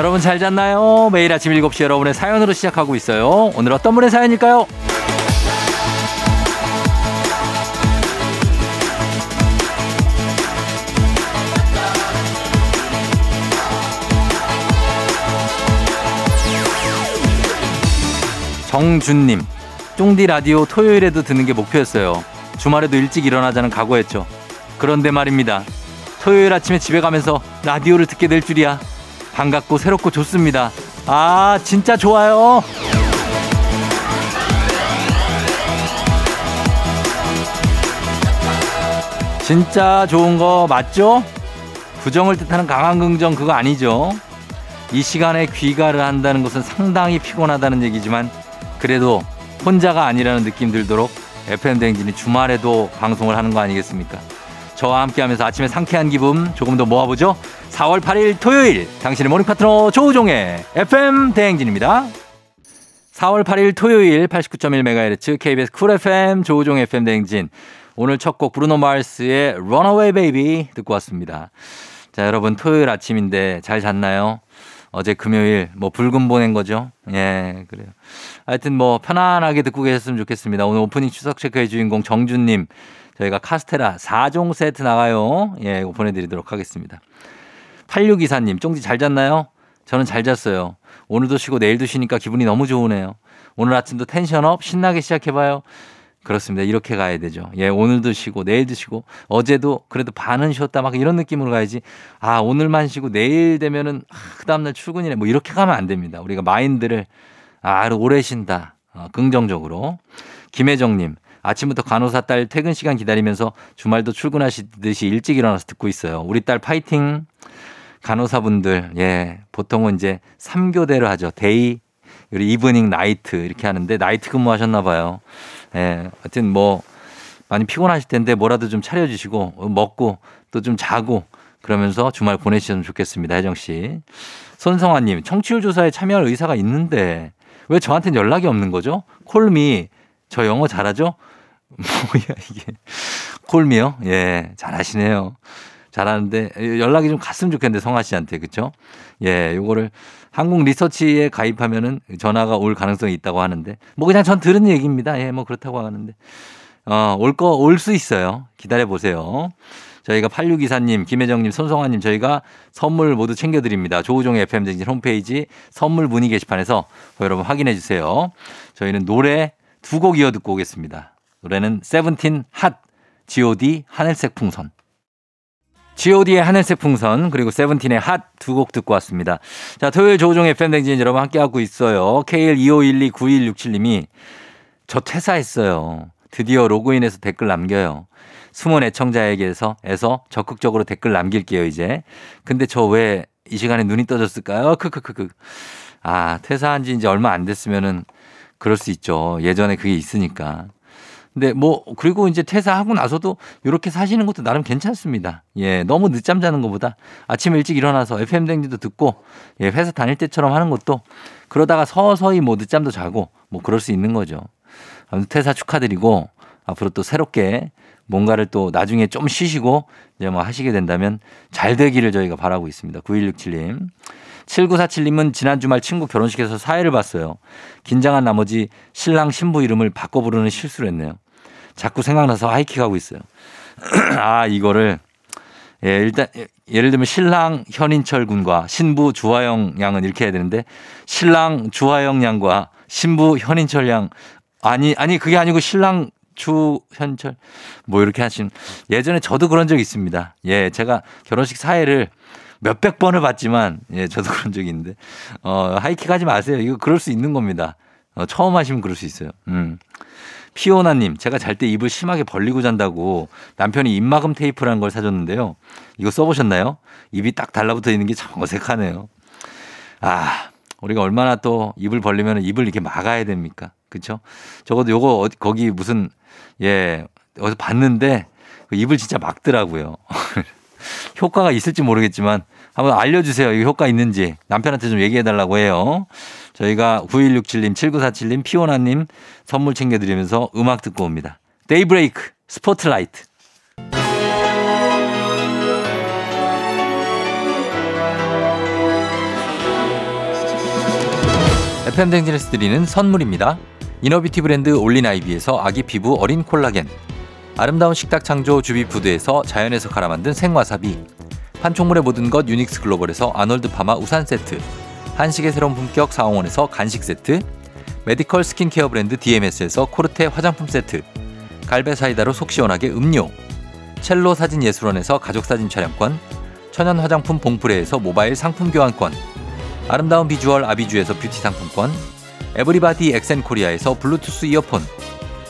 여러분 잘 잤나요? 매일 아침 7시 여러분의 사연으로 시작하고 있어요. 오늘 어떤 분의 사연일까요? 정준님, 쫑디 라디오 토요일에도 듣는 게 목표였어요. 주말에도 일찍 일어나자는 각오했죠. 그런데 말입니다. 토요일 아침에 집에 가면서 라디오를 듣게 될 줄이야. 반갑고 새롭고 좋습니다. 아, 진짜 좋아요. 진짜 좋은 거 맞죠? 부정을 뜻하는 강한 긍정 그거 아니죠? 이 시간에 귀가를 한다는 것은 상당히 피곤하다는 얘기지만 그래도 혼자가 아니라는 느낌 들도록 FM 대행진이 주말에도 방송을 하는 거 아니겠습니까? 저와 함께 하면서 아침에 상쾌한 기분 조금 더 모아보죠. 4월 8일 토요일 당신의 모닝 파트너 조우종의 FM 대행진입니다. 4월 8일 토요일 89.1MHz KBS 쿨 FM 조우종 FM 대행진 오늘 첫 곡 브루노 마르스의 Runaway Baby 듣고 왔습니다. 자 여러분 토요일 아침인데 잘 잤나요? 어제 금요일 뭐 불금 보낸 거죠. 예, 그래요. 하여튼 뭐 편안하게 듣고 계셨으면 좋겠습니다. 오늘 오프닝 추석 체크의 주인공 정준님 저희가 카스테라 4종 세트 나가요. 예, 이거 보내드리도록 하겠습니다. 8624님, 쫑지 잘 잤나요? 저는 잘 잤어요. 오늘도 쉬고 내일도 쉬니까 기분이 너무 좋으네요. 오늘 아침도 텐션업 신나게 시작해봐요. 그렇습니다. 이렇게 가야 되죠. 예, 오늘도 쉬고 내일도 쉬고 어제도 그래도 반은 쉬었다 막 이런 느낌으로 가야지. 아, 오늘만 쉬고 내일 되면은 아, 그 다음 날 출근이네. 뭐 이렇게 가면 안 됩니다. 우리가 마인드를 아, 오래 쉰다. 어, 긍정적으로. 김혜정 님, 아침부터 간호사 딸 퇴근 시간 기다리면서 주말도 출근하시듯이 일찍 일어나서 듣고 있어요. 우리 딸 파이팅. 간호사분들, 예, 보통은 이제 3교대로 하죠. day, 그리고 evening, night 이렇게 하는데 night 근무하셨나 봐요. 예, 하여튼 뭐 많이 피곤하실 텐데 뭐라도 좀 차려 주시고 먹고 또 좀 자고 그러면서 주말 보내시면 좋겠습니다. 혜정 씨. 손성아님, 청취율 조사에 참여할 의사가 있는데 왜 저한테는 연락이 없는 거죠? 콜미, 저 영어 잘하죠? 뭐야 이게 콜미요? 예, 잘하시네요. 잘하는데 연락이 좀 갔으면 좋겠는데 성아 씨한테 그렇죠? 예, 요거를 한국 리서치에 가입하면은 전화가 올 가능성이 있다고 하는데 뭐 그냥 전 들은 얘기입니다. 예, 뭐 그렇다고 하는데 어, 올 거 올 수 있어요. 기다려 보세요. 저희가 8624님, 김혜정님, 손성환님 저희가 선물 모두 챙겨드립니다. 조우종의 FM쟁진 홈페이지 선물 문의 게시판에서 여러분 확인해 주세요. 저희는 노래 두 곡 이어 듣고 오겠습니다. 노래는 세븐틴 핫, G.O.D 하늘색 풍선. G.O.D의 하늘색 풍선 그리고 세븐틴의 핫 두 곡 듣고 왔습니다. 자 토요일 조우종의 팬댕진 여러분 함께하고 있어요. KL25129167님이 저 퇴사했어요. 드디어 로그인해서 댓글 남겨요. 숨은 애청자에게서 에서 적극적으로 댓글 남길게요 이제. 근데 저 왜 이 시간에 눈이 떠졌을까요? 크크크크. 아 퇴사한 지 이제 얼마 안 됐으면은 그럴 수 있죠. 예전에 그게 있으니까. 근데 뭐 그리고 이제 퇴사하고 나서도 이렇게 사시는 것도 나름 괜찮습니다. 예, 너무 늦잠 자는 것보다 아침 일찍 일어나서 FM 댕지도 듣고 예, 회사 다닐 때처럼 하는 것도 그러다가 서서히 뭐 늦잠도 자고 뭐 그럴 수 있는 거죠. 아무튼 퇴사 축하드리고 앞으로 또 새롭게 뭔가를 또 나중에 좀 쉬시고 이제 뭐 하시게 된다면 잘 되기를 저희가 바라고 있습니다. 9167님. 7947님은 지난 주말 친구 결혼식에서 사회를 봤어요. 긴장한 나머지 신랑 신부 이름을 바꿔 부르는 실수를 했네요. 자꾸 생각나서 하이킥하고 있어요. 아, 이거를 예, 일단 예를 들면 신랑 현인철 군과 신부 주화영 양은 이렇게 해야 되는데 신랑 주화영 양과 신부 현인철 양 아니 아니 그게 아니고 신랑 주현철 뭐 이렇게 하신 예전에 저도 그런 적 있습니다. 예, 제가 결혼식 사회를 몇백 번을 봤지만 예, 저도 그런 적이 있는데 어, 하이킥 하지 마세요. 이거 그럴 수 있는 겁니다. 어, 처음 하시면 그럴 수 있어요. 음. 피오나님, 제가 잘 때 입을 심하게 벌리고 잔다고 남편이 입막음 테이프라는 걸 사줬는데요. 이거 써보셨나요? 입이 딱 달라붙어 있는 게 참 어색하네요. 아, 우리가 얼마나 또 입을 벌리면 입을 이렇게 막아야 됩니까? 그쵸? 적어도 요거 어디, 거기 무슨, 예, 어디서 봤는데 그 입을 진짜 막더라고요. 효과가 있을지 모르겠지만 한번 알려주세요. 이 효과 있는지 남편한테 좀 얘기해 달라고 해요. 저희가 9167님, 7947님, 피오나님 선물 챙겨드리면서 음악 듣고 옵니다. 데이브레이크, 스포트라이트. FM대행진에서 드리는 선물입니다. 이너뷰티 브랜드 올린아이비에서 아기 피부 어린 콜라겐 아름다운 식탁 창조 주비푸드에서 자연에서 갈아 만든 생와사비. 판촉물의 모든 것 유닉스 글로벌에서 아놀드 파마 우산 세트. 한식의 새로운 품격 사홍원에서 간식 세트. 메디컬 스킨케어 브랜드 DMS에서 코르테 화장품 세트. 갈베 사이다로 속 시원하게 음료. 첼로 사진 예술원에서 가족 사진 촬영권. 천연 화장품 봉프레에서 모바일 상품 교환권. 아름다운 비주얼 아비주에서 뷰티 상품권. 에브리바디 엑센코리아에서 블루투스 이어폰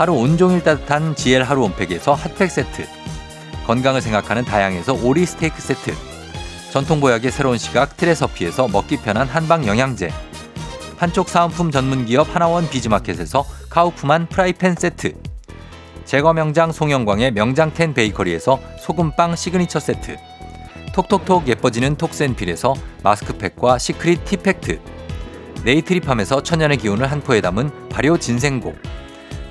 하루 온종일 따뜻한 GL 하루 온팩에서 핫팩 세트. 건강을 생각하는 다양에서 오리 스테이크 세트. 전통보약의 새로운 시각 트레서피에서 먹기 편한 한방 영양제. 판촉 사은품 전문기업 하나원 비즈마켓에서 카우프만 프라이팬 세트. 제과 명장 송영광의 명장텐 베이커리에서 소금빵 시그니처 세트. 톡톡톡 예뻐지는 톡센필에서 마스크팩과 시크릿 티팩트. 네이트리팜에서 천연의 기운을 한 포에 담은 발효 진생고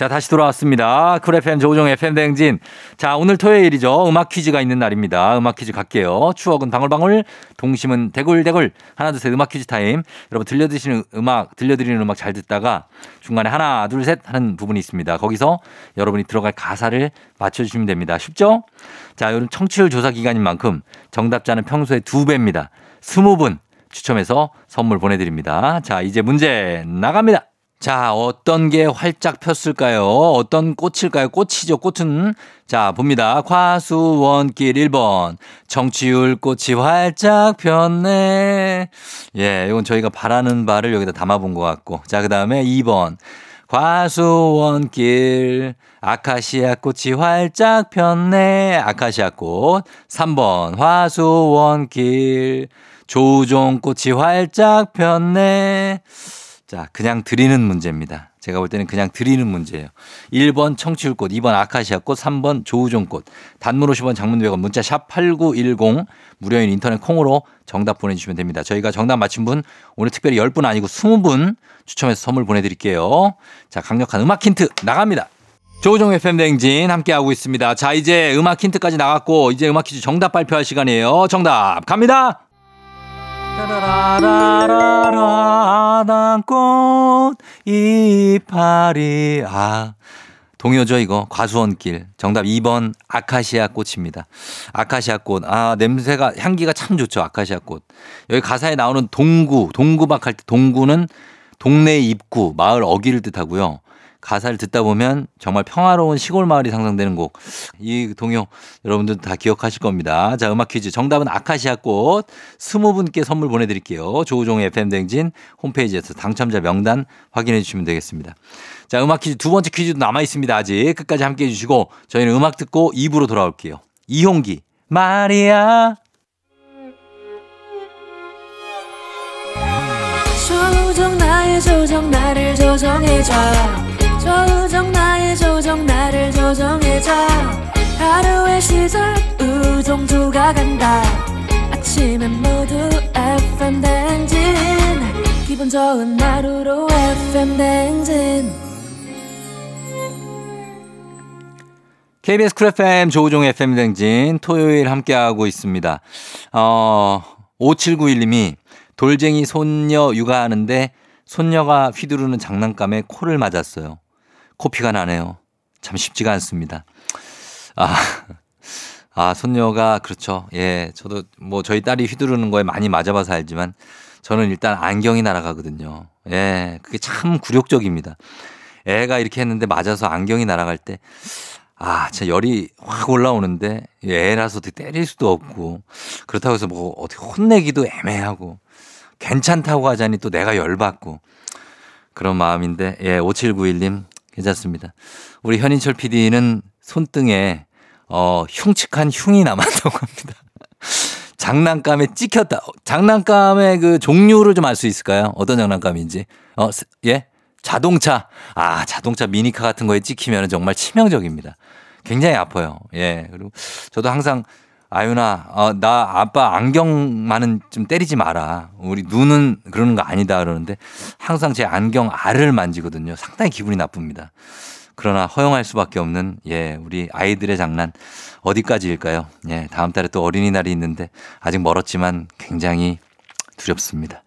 자, 다시 돌아왔습니다. 쿨 FM 조우종 FM 대행진. 자, 오늘 토요일이죠. 음악 퀴즈가 있는 날입니다. 음악 퀴즈 갈게요. 추억은 방울방울, 동심은 대굴대굴. 하나, 둘, 셋 음악 퀴즈 타임. 여러분 들려드시는 음악, 들려드리는 음악 잘 듣다가 중간에 하나, 둘, 셋 하는 부분이 있습니다. 거기서 여러분이 들어갈 가사를 맞춰주시면 됩니다. 쉽죠? 자, 요즘 청취율 조사 기간인 만큼 정답자는 평소에 두 배입니다. 스무 분 추첨해서 선물 보내드립니다. 자, 이제 문제 나갑니다. 자, 어떤 게 활짝 폈을까요? 어떤 꽃일까요? 꽃이죠, 꽃은. 자, 봅니다. 과수원길 1번. 정치율 꽃이 활짝 폈네. 예, 이건 저희가 바라는 바를 여기다 담아본 것 같고. 자, 그 다음에 2번. 과수원길. 아카시아 꽃이 활짝 폈네. 아카시아 꽃. 3번. 화수원길. 조종 꽃이 활짝 폈네. 자, 그냥 드리는 문제입니다. 제가 볼 때는 그냥 드리는 문제예요. 1번 청취율꽃, 2번 아카시아꽃, 3번 조우종꽃. 단문 50원 장문 100원 문자 샵 8910 무료인 인터넷 콩으로 정답 보내주시면 됩니다. 저희가 정답 맞힌 분 오늘 특별히 10분 아니고 20분 추첨해서 선물 보내드릴게요. 자, 강력한 음악 힌트 나갑니다. 조우종 FM 댕진 함께하고 있습니다. 자, 이제 음악 힌트까지 나갔고 이제 음악 퀴즈 정답 발표할 시간이에요. 정답 갑니다. 라라라라라 단꽃 이파리 아 동요죠 이거 과수원길 정답 2번 아카시아 꽃입니다. 아카시아 꽃. 아 냄새가 향기가 참 좋죠. 아카시아 꽃. 여기 가사에 나오는 동구 동구박 할 때 동구는 동네 입구 마을 어귀를 뜻하고요. 가사를 듣다 보면 정말 평화로운 시골 마을이 상상되는 곡. 이 동요 여러분들 다 기억하실 겁니다. 자, 음악 퀴즈. 정답은 아카시아 꽃. 스무 분께 선물 보내드릴게요. 조우종의 FM댕진 홈페이지에서 당첨자 명단 확인해 주시면 되겠습니다. 자, 음악 퀴즈 두 번째 퀴즈도 남아 있습니다. 아직 끝까지 함께 해주시고 저희는 음악 듣고 2부로 돌아올게요. 이홍기. 마리아. 조정 나의 조정 나를 조정해줘 조정 나의 조정 나를 조정해줘 하루의 시절 우정조가 간다 아침엔 모두 FM 댕진 기분 좋은 하루로 FM 댕진 KBS 쿨 FM 조우종 FM 댕진 토요일 함께하고 있습니다. 어, 5791님이 돌쟁이 손녀 육아하는데 손녀가 휘두르는 장난감에 코를 맞았어요. 코피가 나네요. 참 쉽지가 않습니다. 아, 아, 손녀가 그렇죠. 예, 저도 뭐 저희 딸이 휘두르는 거에 많이 맞아봐서 알지만 저는 일단 안경이 날아가거든요. 예, 그게 참 굴욕적입니다. 애가 이렇게 했는데 맞아서 안경이 날아갈 때 아, 진짜 열이 확 올라오는데 애라서 때릴 수도 없고 그렇다고 해서 뭐 어떻게 혼내기도 애매하고 괜찮다고 하자니 또 내가 열받고 그런 마음인데 예, 5791님 괜찮습니다. 우리 현인철 PD는 손등에 어, 흉측한 흉이 남았다고 합니다. 장난감에 찍혔다. 장난감의 그 종류를 좀 알 수 있을까요? 어떤 장난감인지. 어, 스- 예? 자동차. 아, 자동차 미니카 같은 거에 찍히면 정말 치명적입니다. 굉장히 아파요. 예. 그리고 저도 항상 아유나, 어, 나 아빠 안경만은 좀 때리지 마라. 우리 눈은 그러는 거 아니다 그러는데 항상 제 안경 알을 만지거든요. 상당히 기분이 나쁩니다. 그러나 허용할 수밖에 없는 예, 우리 아이들의 장난 어디까지일까요? 예, 다음 달에 또 어린이날이 있는데 아직 멀었지만 굉장히 두렵습니다.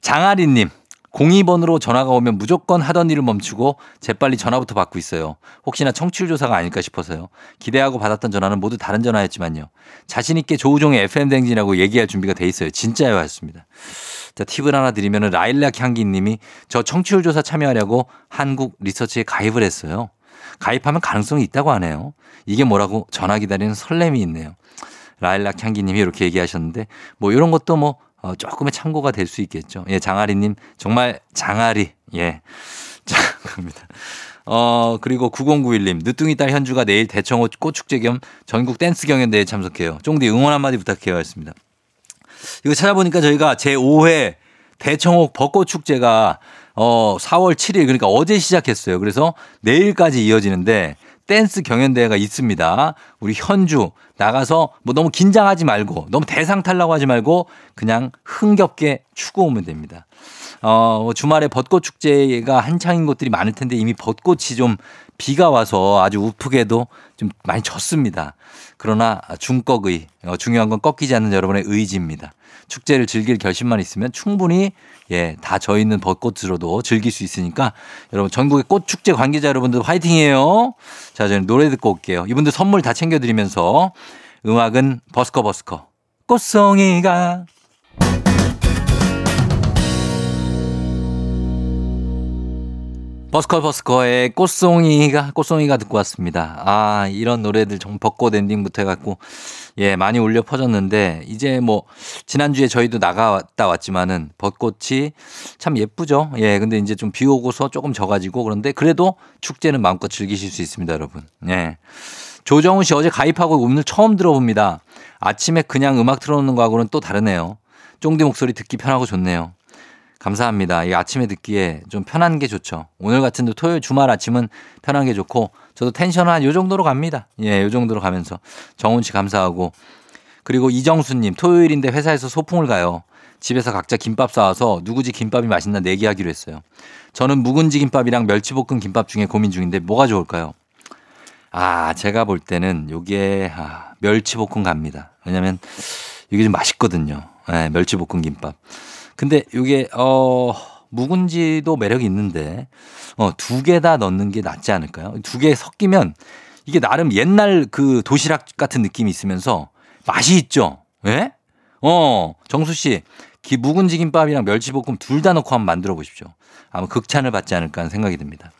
장아리님, 02번으로 전화가 오면 무조건 하던 일을 멈추고 재빨리 전화부터 받고 있어요. 혹시나 청취율 조사가 아닐까 싶어서요. 기대하고 받았던 전화는 모두 다른 전화였지만요. 자신 있게 조우종의 FM댕진이라고 얘기할 준비가 돼 있어요. 진짜요. 하셨습니다. 자, 팁을 하나 드리면은 라일락 향기 님이 저 청취율 조사 참여하려고 한국 리서치에 가입을 했어요. 가입하면 가능성이 있다고 하네요. 이게 뭐라고 전화 기다리는 설렘이 있네요. 라일락 향기 님이 이렇게 얘기하셨는데 뭐 이런 것도 뭐 어, 조금의 참고가 될 수 있겠죠. 예, 장아리 님 정말 장아리. 예. 자, 갑니다. 어, 그리고 9091님, 늦둥이 딸 현주가 내일 대청호 꽃축제 겸 전국 댄스 경연대회에 참석해요. 쫑디 응원 한마디 부탁해요. 했습니다. 이거 찾아보니까 저희가 제5회 대청옥 벚꽃 축제가 어 4월 7일 그러니까 어제 시작했어요. 그래서 내일까지 이어지는데 댄스 경연대회가 있습니다. 우리 현주 나가서 뭐 너무 긴장하지 말고 너무 대상 탈라고 하지 말고 그냥 흥겹게 추고 오면 됩니다. 어, 뭐 주말에 벚꽃 축제가 한창인 곳들이 많을 텐데 이미 벚꽃이 좀 비가 와서 아주 우프게도 좀 많이 졌습니다. 그러나 중꺾의 어, 중요한 건 꺾이지 않는 여러분의 의지입니다. 축제를 즐길 결심만 있으면 충분히 예, 다 져 있는 벚꽃으로도 즐길 수 있으니까 여러분 전국의 꽃 축제 관계자 여러분들 화이팅이에요. 자, 저는 노래 듣고 올게요. 이분들 선물 다 챙겨 드리면서 음악은 버스커 버스커 꽃송이가 버스커 버스커의 꽃송이가 꽃송이가 듣고 왔습니다. 아 이런 노래들 정 벚꽃 엔딩부터 해갖고 예 많이 울려 퍼졌는데 이제 뭐 지난주에 저희도 나갔다 왔지만은 벚꽃이 참 예쁘죠. 예 근데 이제 좀 비 오고서 조금 져가지고 그런데 그래도 축제는 마음껏 즐기실 수 있습니다, 여러분. 예. 조정훈 씨 어제 가입하고 오늘 처음 들어봅니다. 아침에 그냥 음악 틀어놓는 거하고는 또 다르네요. 쫑디 목소리 듣기 편하고 좋네요. 감사합니다. 이 아침에 듣기에 좀 편한 게 좋죠. 오늘 같은 토요일 주말 아침은 편한 게 좋고 저도 텐션 한 요 정도로 갑니다. 예, 요 정도로 가면서 정훈 씨 감사하고 그리고 이정수님 토요일인데 회사에서 소풍을 가요. 집에서 각자 김밥 싸와서 누구지 김밥이 맛있나 내기하기로 했어요. 저는 묵은지 김밥이랑 멸치볶음 김밥 중에 고민 중인데 뭐가 좋을까요? 아, 제가 볼 때는 요게 아, 멸치볶음 갑니다. 왜냐면 이게 좀 맛있거든요. 예, 멸치볶음 김밥. 근데 요게 어 묵은지도 매력이 있는데 어 두 개 다 넣는 게 낫지 않을까요? 두 개 섞이면 이게 나름 옛날 그 도시락 같은 느낌이 있으면서 맛이 있죠. 예? 어, 정수 씨. 기 묵은지 김밥이랑 멸치볶음 둘 다 넣고 한번 만들어 보십시오. 아마 극찬을 받지 않을까 하는 생각이 듭니다.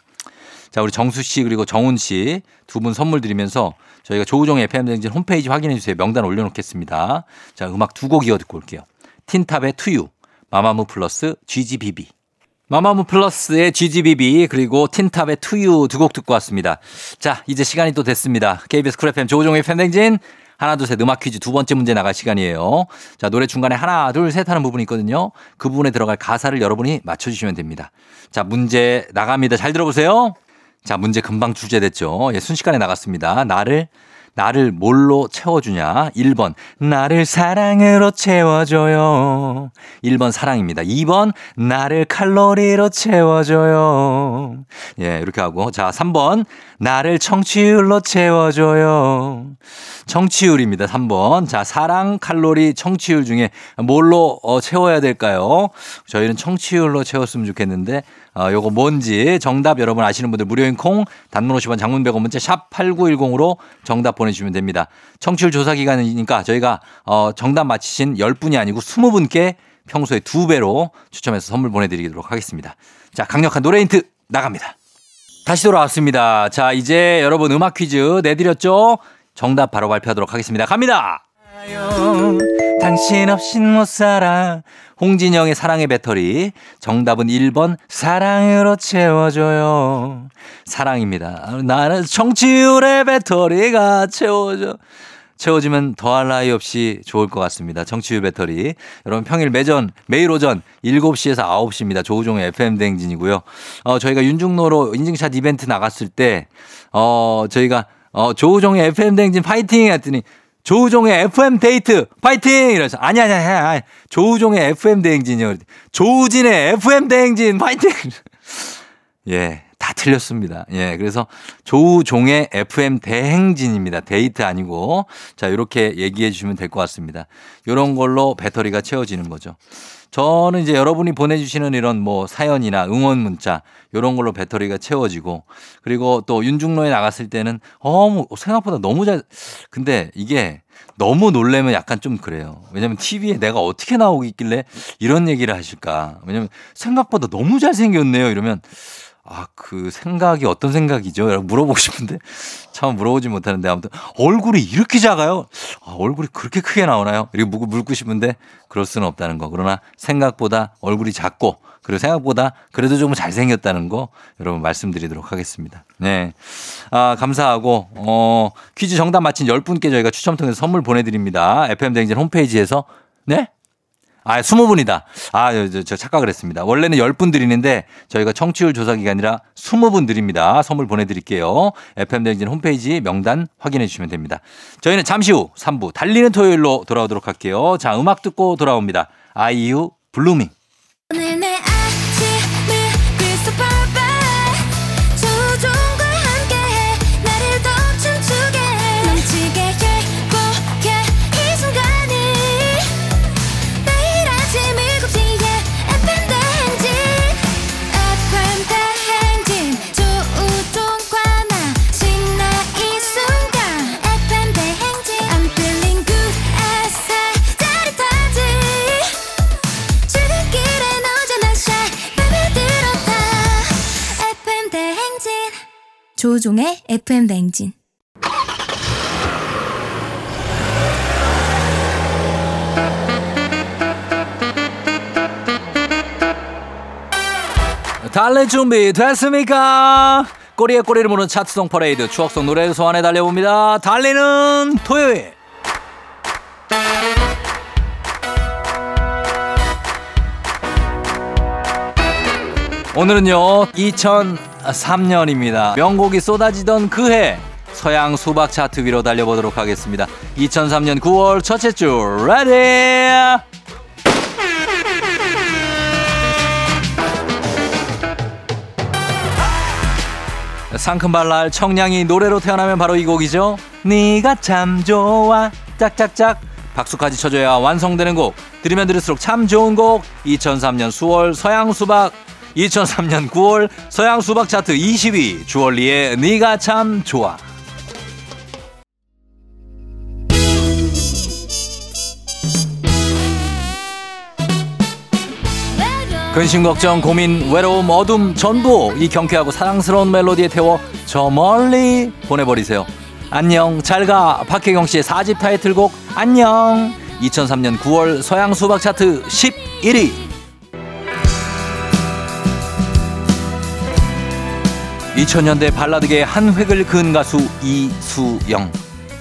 자, 우리 정수 씨 그리고 정훈 씨 두 분 선물 드리면서 저희가 조우종 FM 댕진 홈페이지 확인해 주세요. 명단 올려 놓겠습니다. 자, 음악 두 곡 이어 듣고 올게요. 틴탑의 투유, 마마무 플러스 GGBB. 마마무 플러스의 GGBB 그리고 틴탑의 투유 두 곡 듣고 왔습니다. 자, 이제 시간이 또 됐습니다. KBS 쿨 FM 조우종의 FM대행진 하나 둘 셋 음악 퀴즈 두 번째 문제 나갈 시간이에요. 자, 노래 중간에 하나 둘 셋 하는 부분이 있거든요. 그 부분에 들어갈 가사를 여러분이 맞춰주시면 됩니다. 자, 문제 나갑니다. 잘 들어보세요. 자, 문제 금방 출제됐죠. 예, 순식간에 나갔습니다. 나를 나를 뭘로 채워주냐? 1번, 나를 사랑으로 채워줘요. 1번 사랑입니다. 2번, 나를 칼로리로 채워줘요. 예, 이렇게 하고. 자, 3번, 나를 청취율로 채워줘요. 청취율입니다. 3번. 자, 사랑, 칼로리, 청취율 중에 뭘로 어, 채워야 될까요? 저희는 청취율로 채웠으면 좋겠는데, 어, 요거 뭔지 정답 여러분 아시는 분들 무료인 콩, 단문 50원, 장문 100원 문자 샵 8910으로 정답 보내주시면 됩니다. 청취율 조사 기간이니까 저희가 어, 정답 맞히신 10분이 아니고 20분께 평소에 두 배로 추첨해서 선물 보내드리도록 하겠습니다. 자, 강력한 노래 힌트 나갑니다. 다시 돌아왔습니다. 자, 이제 여러분 음악 퀴즈 내드렸죠? 정답 바로 발표하도록 하겠습니다. 갑니다! 당신 없인 못 살아. 홍진영의 사랑의 배터리. 정답은 1번 사랑으로 채워줘요. 사랑입니다. 나는 청취율의 배터리가 채워져. 채워지면 더할 나위 없이 좋을 것 같습니다. 청취율 배터리. 여러분 평일 매전, 매일 오전 7시에서 9시입니다. 조우종의 FM대행진이고요. 어, 저희가 윤중로로 인증샷 이벤트 나갔을 때, 어, 저희가, 어, 조우종의 FM대행진 파이팅! 했더니, 조우종의 FM 데이트 파이팅! 이러면서 아니 아니 아니 아니 조우종의 FM 대행진이요. 조우진의 FM 대행진 파이팅! 예. 다 틀렸습니다. 예. 그래서 조우종의 FM 대행진입니다. 데이트 아니고. 자, 이렇게 얘기해 주시면 될 것 같습니다. 이런 걸로 배터리가 채워지는 거죠. 저는 이제 여러분이 보내주시는 이런 뭐 사연이나 응원 문자 이런 걸로 배터리가 채워지고 그리고 또 윤중로에 나갔을 때는 어, 뭐 생각보다 너무 잘 근데 이게 너무 놀래면 약간 좀 그래요. 왜냐면 TV에 내가 어떻게 나오고 있길래 이런 얘기를 하실까. 왜냐면 생각보다 너무 잘생겼네요. 이러면 아, 그 생각이 어떤 생각이죠? 여러분 물어보고 싶은데 참 물어보지 못하는데 아무튼 얼굴이 이렇게 작아요? 아, 얼굴이 그렇게 크게 나오나요? 이렇게 묻고 싶은데 그럴 수는 없다는 거. 그러나 생각보다 얼굴이 작고 그리고 생각보다 그래도 조금 잘생겼다는 거 여러분 말씀드리도록 하겠습니다. 네. 아, 감사하고, 어, 퀴즈 정답 맞힌 10분께 저희가 추첨 통해서 선물 보내드립니다. FM대행진 홈페이지에서. 네? 아, 20분이다. 아, 저, 저 착각을 했습니다. 원래는 10분 드리는데 저희가 청취율 조사 기간이라 20분 드립니다. 선물 보내드릴게요. FM대행진 홈페이지 명단 확인해 주시면 됩니다. 저희는 잠시 후 3부 달리는 토요일로 돌아오도록 할게요. 자, 음악 듣고 돌아옵니다. 아이유 Blueming. 조종의 FM 대행진 달래 준비 됐습니까? 꼬리에 꼬리를 무는 차트송 퍼레이드 추억송 노래를 소환해 달려봅니다. 달리는 토요일. 오늘은요 2003년입니다. 명곡이 쏟아지던 그해 서양 수박 차트 위로 달려보도록 하겠습니다. 2003년 9월 첫째 주 레디 상큼발랄 청량이 노래로 태어나면 바로 이 곡이죠. 네가 참 좋아 짝짝짝 박수까지 쳐줘야 완성되는 곡 들으면 들을수록 참 좋은 곡 2003년 10월 서양 수박 2003년 9월 서양 수박 차트 20위 주얼리의 네가 참 좋아. 근심 걱정 고민 외로움 어둠 전부 이 경쾌하고 사랑스러운 멜로디에 태워 저 멀리 보내버리세요. 안녕 잘가. 박혜경 씨의 4집 타이틀곡 안녕. 2003년 9월 서양 수박 차트 11위 (2000년대) 발라드계의 한 획을 그은 가수 이수영.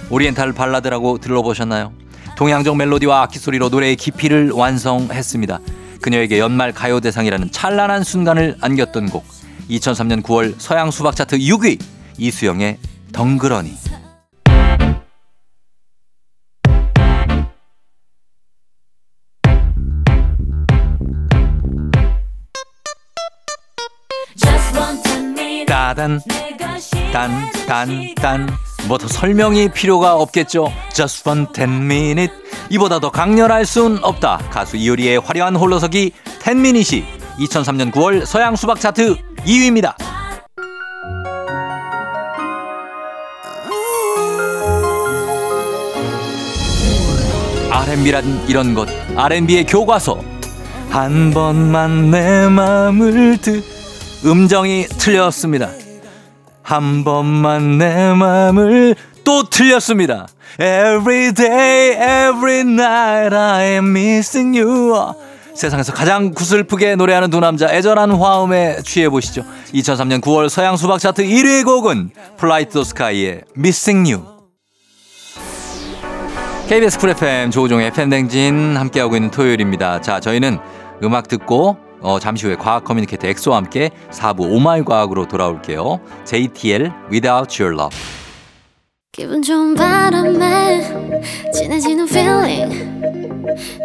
오리엔탈 발라드라고 들어보셨나요? 동양적 멜로디와 악기 소리로 노래의 깊이를 완성했습니다. 그녀에게 연말 가요대상이라는 찬란한 순간을 안겼던 곡. 2003년 9월 서양 수박 차트 6위 이수영의 덩그러니 따단 딴딴딴 뭐 더 설명이 필요가 없겠죠. Just one ten minute. 이보다 더 강렬할 순 없다. 가수 이효리의 화려한 홀로서기 10미닛이 2003년 9월 서양 수박 차트 2위입니다. R&B란 이런 것 R&B의 교과서. 한 번만 내 마음을 드 음정이 틀렸습니다 한 번만 내 맘을 또 틀렸습니다. Every day, every night I am missing you. 세상에서 가장 구슬프게 노래하는 두 남자 애절한 화음에 취해 보시죠. 2003년 9월 서양 수박 차트 1위 곡은 Fly to the Sky의 Missing You. KBS 쿨 FM 조우종의 FM대행진 함께하고 있는 토요일입니다. 자, 저희는 음악 듣고 어, 잠시 후에 과학 커뮤니케이터 엑소와 함께 4부 오마이 과학으로 돌아올게요. JTL Without Your Love. 기분 좋은 바람에 진해지는 feeling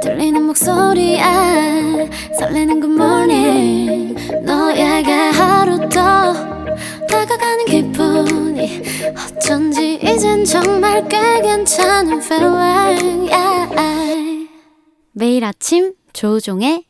들리는 목소리에 설레는 good morning 너에게 하루 더 다가가는 기분이 어쩐지 이젠 정말 꽤 괜찮은 feeling yeah. 매일 아침 조종의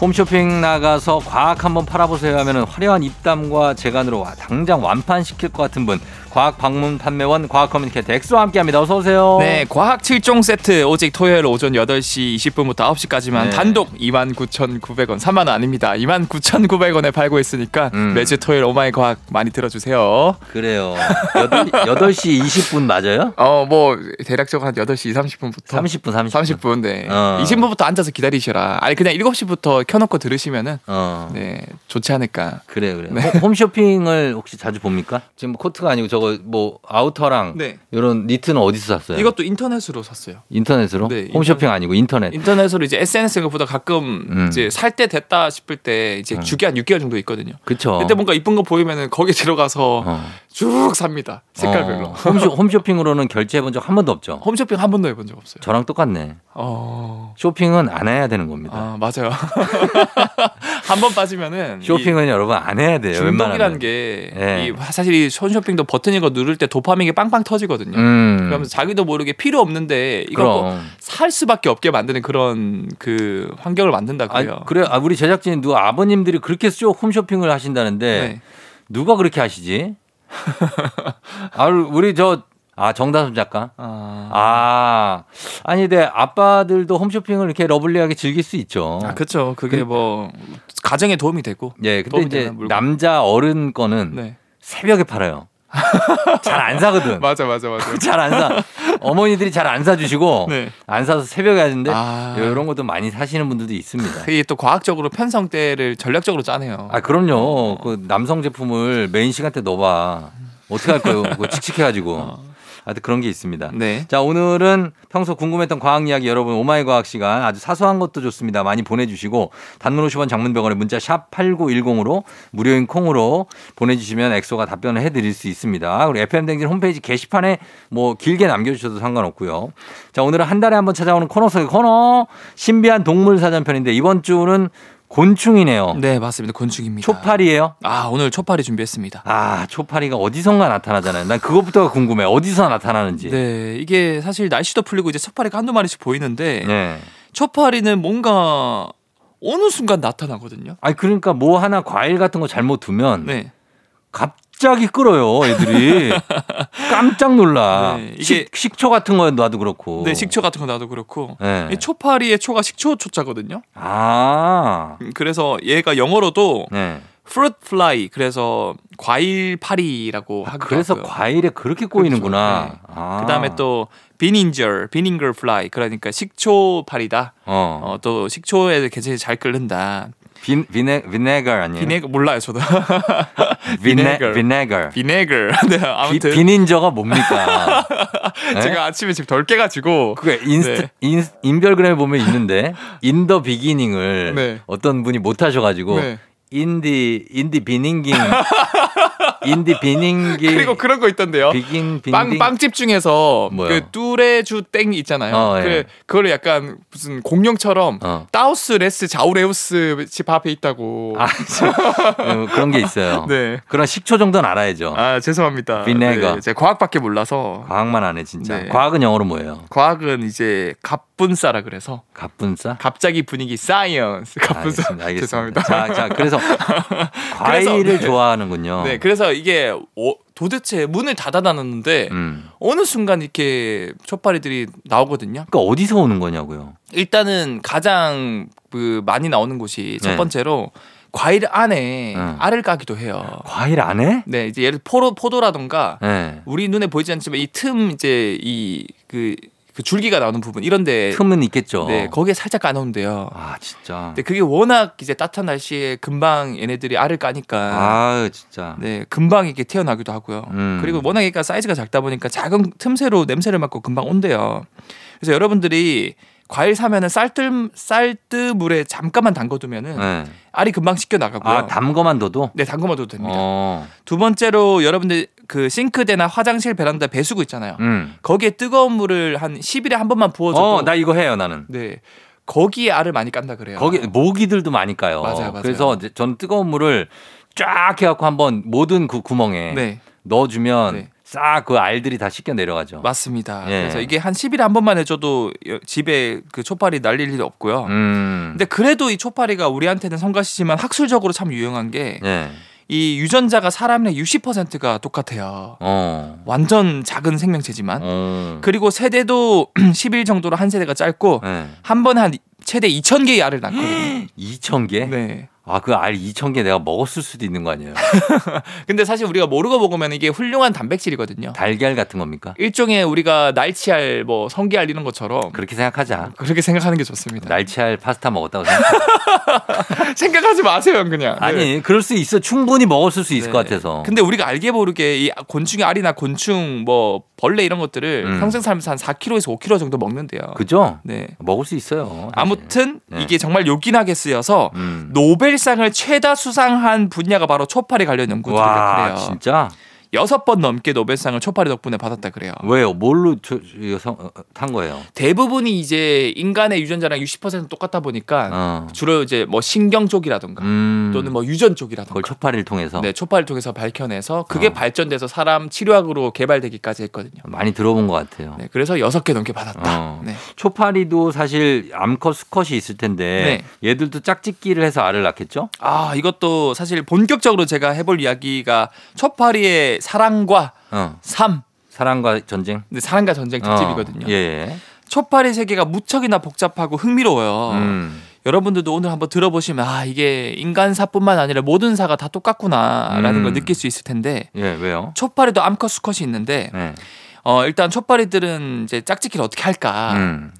홈쇼핑 나가서 과학 한번 팔아보세요 하면 화려한 입담과 재간으로 와- 당장 완판시킬 것 같은 분 과학 방문 판매원 과학 커뮤니케이터 엑소와 함께합니다. 어서 오세요. 네, 과학 7종 세트 오직 토요일 오전 8시 20분부터 9시까지만 네. 단독 29,900원. 3만 원 아닙니다. 29,900원에 팔고 있으니까 음. 매주 토요일 오마이 과학 많이 들어주세요. 그래요. 8, 시 20분 맞아요? 어, 뭐 대략적으로 한 8시 30분부터 30분 30분. 30분 네. 어. 20분부터 앉아서 기다리셔라. 아니 그냥 7시부터 켜놓고 들으시면은 어. 네 좋지 않을까. 그래 그래. 네. 홈- 홈쇼핑을 혹시 자주 봅니까? 지금 뭐 코트가 아니고 저거 뭐 아우터랑 네. 이런 니트는 어디서 샀어요? 이것도 인터넷으로 샀어요. 인터넷으로? 네, 홈쇼핑 아니고 인터넷. 인터넷으로 이제 SNS가 보다 가끔 음. 이제 살 때 됐다 싶을 때 이제 주기 한 6개월 정도 있거든요. 그쵸. 그때 뭔가 이쁜 거 보이면은 거기 들어가서 어. 쭉 삽니다. 색깔별로. 어. 홈쇼, 홈쇼핑으로는 결제해 본 적 한 번도 없죠. 홈쇼핑 한 번도 해본 적 없어요. 저랑 똑같네. 어. 쇼핑은 안 해야 되는 겁니다. 아 맞아요. 한 번 빠지면은 쇼핑은 여러분 안 해야 돼요. 이 중독이라는. 게 예. 이 사실 이 손쇼핑도 버튼 이거 누를 때 도파민이 빵빵 터지거든요. 음. 그러면서 자기도 모르게 필요 없는데 이거. 살 수밖에 없게 만드는 그런 그 환경을 만든다 아. 그래. 아, 우리 제작진 누가 아버님들이 그렇게 쇼 홈쇼핑을 하신다는데 네. 누가 그렇게 하시지? 아, 우리 저 아, 정다솜 작가. 아, 아, 아니, 근데 아빠들도 홈쇼핑을 이렇게 러블리하게 즐길 수 있죠. 아, 그렇죠. 그게 그- 뭐 가정에 도움이 되고. 예, 근데 이제. 남자 어른 거는 네. 새벽에 팔아요. 잘 안 사거든. 맞아 맞아 맞아. 잘 안 사. 어머니들이 잘 안 사주시고 네. 안 사서 새벽에 하는데 아. 이런 것도 많이 사시는 분들도 있습니다. 이게 또 과학적으로 편성대를 전략적으로 짜네요. 아, 그럼요. 그 남성 제품을 메인 시간대 넣어봐. 어떻게 할 거예요? 그거 칙칙해가지고. 하여튼 그런 게 있습니다. 네. 자, 오늘은 평소 궁금했던 과학 이야기 여러분 오마이 과학 시간 아주 사소한 것도 좋습니다. 많이 보내주시고 단문 50원 장문 100원에 문자 샵 8910으로 무료인 콩으로 보내주시면 엑소가 답변을 해드릴 수 있습니다. 그리고 FM대행진 홈페이지 게시판에 뭐 길게 남겨주셔도 상관없고요. 자, 오늘은 한 달에 한 번 찾아오는 코너 속의 코너 신비한 동물 사전편인데 이번 주는 곤충이네요. 네 맞습니다. 곤충입니다. 초파리예요? 아 오늘 초파리 준비했습니다. 아, 초파리가 어디선가 나타나잖아요. 난 그것부터가 궁금해. 어디서 나타나는지. 네 이게 사실 날씨도 풀리고 이제 초파리가 한두 마리씩 보이는데 네. 초파리는 뭔가 어느 순간 나타나거든요. 아니 그러니까 뭐 하나 과일 같은 거 잘못 두면 네. 갑 자기 끓어요 애들이 깜짝 놀라 네, 이게- 식, 식초 같은 거 놔도 그렇고 네 식초 같은 거 놔도 그렇고 네. 이 초파리의 초가 식초 초자거든요. 아 음, 그래서 얘가 영어로도 네. fruit fly 그래서 과일 파리라고 하기도 그래서 하고요. 과일에 그렇게 꼬이는구나 그렇죠. 네. 아. 그다음에 또 vinegar, vinegar fly 그러니까 식초 파리다. 어, 어, 또 식초에 굉장히 잘 끌린다. 비, 비네, vinegar 아니에요 vinegar 몰라요 저도. 비네, 비네거. 비네거. 네, 비, 아무튼 비 닌저가 뭡니까 네? 제가 아침에 지금 덜 깨가지고 그게 인스트, 네. 인, 인별그램에 보면 있는데 인더 비기닝을 네. 어떤 분이 못 하셔가지고 네. 인디 인디 비닝깅 인디 비닝기 그리고 그런 거 있던데요. 비긴 빈딩 빵 빵집 중에서 뭐요? 그 뚜레주 땡 있잖아요. 어, 예. 그 그거를 약간 무슨 공룡처럼 어. 따우스 레스 자우레우스 집 앞에 있다고. 아, 저, 어, 그런 게 있어요. 네. 그런 식초 정도는 알아야죠. 아 죄송합니다. vinegar. 네, 제가 과학밖에 몰라서 과학만 안 해 진짜. 네. 과학은 영어로 뭐예요? 과학은 이제 갑 분싸라 그래서 갑분싸? 갑자기 분위기 science 갑분싸. 알겠습니다. 알겠습니다. 죄송합니다. 자, 자, 그래서 과일을 네. 좋아하는군요. 네, 그래서 이게 어, 도대체 문을 닫아놨는데 음. 어느 순간 이렇게 초파리들이 나오거든요. 그러니까 어디서 오는 거냐고요? 일단은 가장 그 많이 나오는 곳이 첫 네. 번째로 과일 안에 음. 알을 까기도 해요. 과일 안 해? 네, 이제 예를 포도 포도라던가 네. 우리 눈에 보이지 않지만 이 틈 이제 이 그 그 줄기가 나오는 부분 이런데 틈은 있겠죠. 네 거기에 살짝 까놓은데요. 아 진짜. 근데 그게 워낙 이제 따뜻한 날씨에 금방 얘네들이 알을 까니까 아 진짜. 네 금방 이렇게 태어나기도 하고요. 음. 그리고 워낙 얘가 사이즈가 작다 보니까 작은 틈새로 냄새를 맡고 금방 온대요. 그래서 여러분들이 과일 사면은 쌀뜨 쌀뜨 물에 잠깐만 담궈두면은 네. 알이 금방 씻겨 나가고요. 아 담거만 둬도. 네 담궈놔도 됩니다. 어. 두 번째로 여러분들 그 싱크대나 화장실 베란다 배수구 있잖아요. 음. 거기에 뜨거운 물을 한 10일에 한 번만 부어줘도 어, 나 이거 해요 나는. 네 거기에 알을 많이 깐다 그래요. 거기 모기들도 많이 까요. 맞아요, 맞아요. 그래서 저는 뜨거운 물을 쫙 해갖고 한번 모든 그 구멍에 네 넣어주면 네. 싹 그 알들이 다 씻겨 내려가죠. 맞습니다. 예. 그래서 이게 한 10일에 한 번만 해줘도 여- 집에 그 초파리 날릴 일이 없고요. 음. 근데 그래도 이 초파리가 우리한테는 성가시지만 학술적으로 참 유용한 게이 예. 유전자가 사람의 60%가 똑같아요. 어. 완전 작은 생명체지만 어. 그리고 세대도 10일 정도로 한 세대가 짧고 네. 한 번에 한 최대 2,000개의 알을 낳거든요. 2천 개? 네. 아, 그 알 2천 개 내가 먹었을 수도 있는 거 아니에요? 근데 사실 우리가 모르고 먹으면 이게 훌륭한 단백질이거든요. 달걀 같은 겁니까? 일종의 우리가 날치알, 뭐 성게알 이런 것처럼 그렇게 생각하자. 그렇게 생각하는 게 좋습니다. 날치알 파스타 먹었다고 생각. 생각하지 마세요, 그냥. 네. 아니, 그럴 수 있어. 충분히 먹었을 수 있을 네. 것 같아서. 근데 우리가 알게 모르게 이 곤충의 알이나 곤충 뭐 벌레 이런 것들을 음. 평생 살면서 한 4kg에서 5kg 정도 먹는데요. 그죠? 네. 먹을 수 있어요. 사실. 아무튼 네. 이게 정말 요긴하게 쓰여서 음. 노벨 상을 최다 수상한 분야가 바로 초파리 관련 연구들이라 와, 그래요. 진짜? 여섯 번 넘게 노벨상을 초파리 덕분에 받았다 그래요. 왜요? 뭘로 저, 저, 성- 어, 탄 거예요? 대부분이 이제 인간의 유전자랑 60% 똑같다 보니까 어. 주로 이제 뭐 신경 쪽이라든가 음. 또는 뭐 유전 쪽이라든가 그걸 초파리를 통해서 네, 초파를 통해서 밝혀내서 그게 어. 발전돼서 사람 치료학으로 개발되기까지 했거든요. 많이 들어본 것 같아요. 네, 그래서 여섯 개 넘게 받았다. 어. 네. 초파리도 사실 암컷, 수컷이 있을 텐데 얘들도 짝짓기를 해서 알을 낳겠죠? 아, 이것도 사실 본격적으로 제가 해볼 이야기가 초파리의 사랑과 어. 삶, 사랑과 전쟁 근데 사랑과 전쟁 특집이거든요. 어. 예. 예. 초파리 세계가 무척이나 복잡하고 흥미로워요. 음. 여러분들도 오늘 한번 들어보시면 아 이게 인간사뿐만 아니라 모든 사가 다 똑같구나라는 음. 걸 느낄 수 있을 텐데 예, 왜요? 초파리도 암컷 수컷이 있는데 네. 어 일단 초파리들은 이제 짝짓기를 어떻게 할까? 음.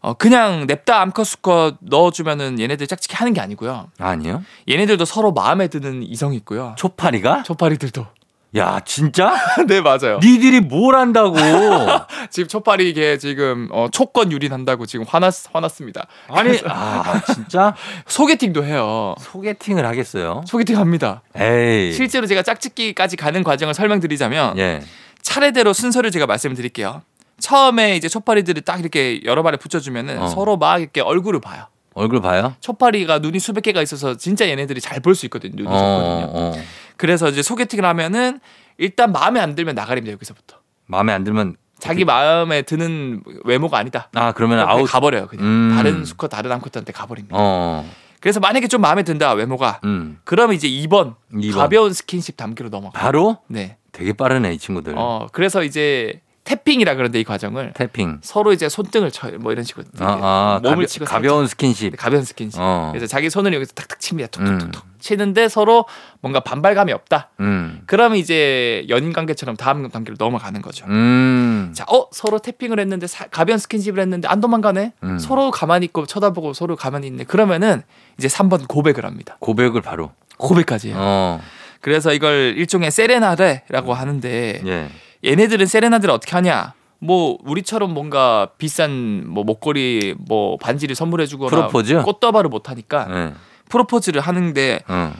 어 그냥 냅다 암컷 수컷 넣어주면은 얘네들 짝짓기 하는 게 아니고요. 아니요. 얘네들도 서로 마음에 드는 이성이 있고요. 초파리가? 초파리들도. 야, 진짜? 네 맞아요. 니들이 뭘 한다고? 지금 초파리 개 지금 어, 초권 유린한다고 지금 화났 화났습니다. 아니, 아, 진짜? 소개팅도 해요. 소개팅을 하겠어요? 소개팅 합니다. 에이. 실제로 제가 짝짓기까지 가는 과정을 설명드리자면 예. 차례대로 순서를 제가 말씀드릴게요. 처음에 이제 초파리들을 딱 이렇게 여러 마리 붙여주면은 어. 서로 막 이렇게 얼굴을 봐요. 얼굴 봐요? 초파리가 눈이 수백 개가 있어서 진짜 얘네들이 잘 볼 수 있거든요. 눈이 좋거든요. 어. 그래서 이제 소개팅을 하면은 일단 마음에 안 들면 나가립니다 여기서부터. 마음에 안 들면 자기 마음에 드는 외모가 아니다. 아, 그러면 아웃. 가버려요 그냥 음. 다른 수컷 다른 암컷한테 가버립니다. 어. 그래서 만약에 좀 마음에 든다 외모가 음. 그러면 이제 2번, 이 번. 가벼운 스킨십 단계로 넘어가. 바로 네. 되게 빠르네, 이 친구들. 어 그래서 이제 tapping이라 그러는데 이 과정을 tapping. 서로 이제 손등을 쳐요. 뭐 이런 식으로 아, 아 몸을 가벼, 치고 가벼운 스킨십. 살짝 가벼운 스킨십. 어. 그래서 자기 손을 여기서 탁탁 칩니다. 툭툭툭툭 치는데 서로 뭔가 반발감이 없다. 음. 그러면 이제 연인 관계처럼 다음 단계로 넘어가는 거죠. 음. 자, 어 서로 태핑을 했는데 사- 가벼운 스킨십을 했는데 안 도망가네. 음. 서로 가만히 있고 쳐다보고 서로 가만히 있네. 그러면은 이제 3번 고백을 합니다. 고백을 바로. 고백까지요. 어. 그래서 이걸 일종의 세레나데라고 하는데 예. 얘네들은 세레나데를 어떻게 하냐? 뭐 우리처럼 뭔가 비싼 뭐 목걸이 뭐 반지를 선물해 주거나 프로포즈? 꽃다발을 못 하니까 예. 프로포즈를 하는데 어.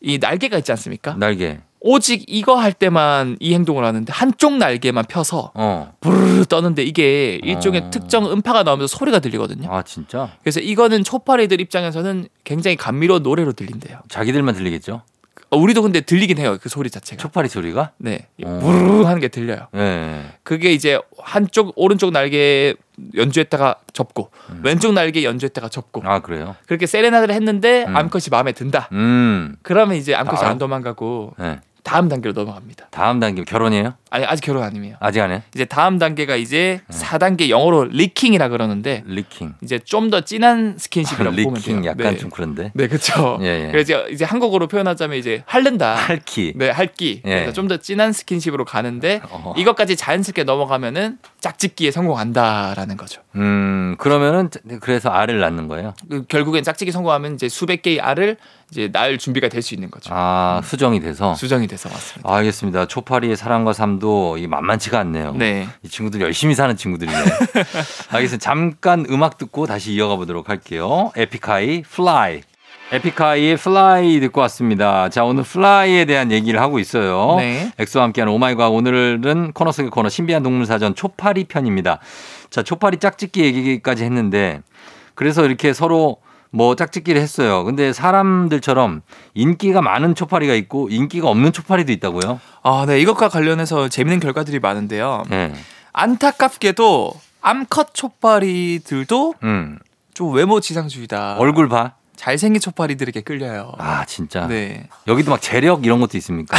이 날개가 있지 않습니까? 날개. 오직 이거 할 때만 이 행동을 하는데 한쪽 날개만 펴서 어. 부르르 떠는데 이게 일종의 어. 특정 음파가 나오면서 소리가 들리거든요. 아 진짜? 그래서 이거는 초파리들 입장에서는 굉장히 감미로운 노래로 들린대요. 자기들만 들리겠죠? 어, 우리도 근데 들리긴 해요. 그 소리 자체가. 초파리 소리가? 네. 이 어. 부르르 하는 게 들려요. 예. 그게 이제 한쪽 오른쪽 날개 연주했다가 접고 왼쪽 날개 연주했다가 접고 아 그래요? 그렇게 세레나드를 했는데 음. 암컷이 마음에 든다. 음. 그러면 이제 암컷이 아. 안 도망가고 예. 다음 단계로 넘어갑니다. 다음 단계 결혼이에요? 아니 아직 결혼 아니에요. 아직 안 해? 이제 다음 단계가 이제 네. 4단계 영어로 licking이라 그러는데 licking. 이제 좀 더 진한 스킨십이라고 보면 돼요. licking 약간 네. 좀 그런데. 네, 그렇죠. 예, 예. 그래서 이제 한국어로 표현하자면 이제 핥는다. 핥기. 네, 핥기. 예. 그래서 좀더 진한 스킨십으로 가는데 어. 이것까지 자연스럽게 넘어가면은 짝짓기에 성공한다라는 거죠. 음 그러면은 그래서 알을 낳는 거예요? 그 결국엔 짝짓기 성공하면 이제 수백 개의 알을 이제 낳을 준비가 될 수 있는 거죠. 아 수정이 돼서. 수정이 돼서 맞습니다. 알겠습니다. 초파리의 사랑과 삶 도 만만치가 않네요. 네. 이 친구들 열심히 사는 친구들이네. 알겠습니다. 잠깐 음악 듣고 다시 이어가 보도록 할게요. 에픽하이 Fly. 에픽하이의 Fly 듣고 왔습니다. 자, 오늘 fly에 대한 얘기를 하고 있어요. 네. 엑소와 함께하는 오마이 과학 오늘은 코너 속의 코너 신비한 동물 사전 초파리 편입니다. 자, 초파리 짝짓기 얘기까지 했는데 그래서 이렇게 서로 뭐 짝짓기를 했어요. 근데 사람들처럼 인기가 많은 초파리가 있고 인기가 없는 초파리도 있다고요? 아, 네. 이것과 관련해서 재밌는 결과들이 많은데요. 네. 안타깝게도 암컷 촛파리들도 음. 좀 외모 지상주의다. 얼굴 봐. 잘생긴 촛파리들에게 끌려요. 아, 진짜. 네. 여기도 막 재력 이런 것도 있습니까?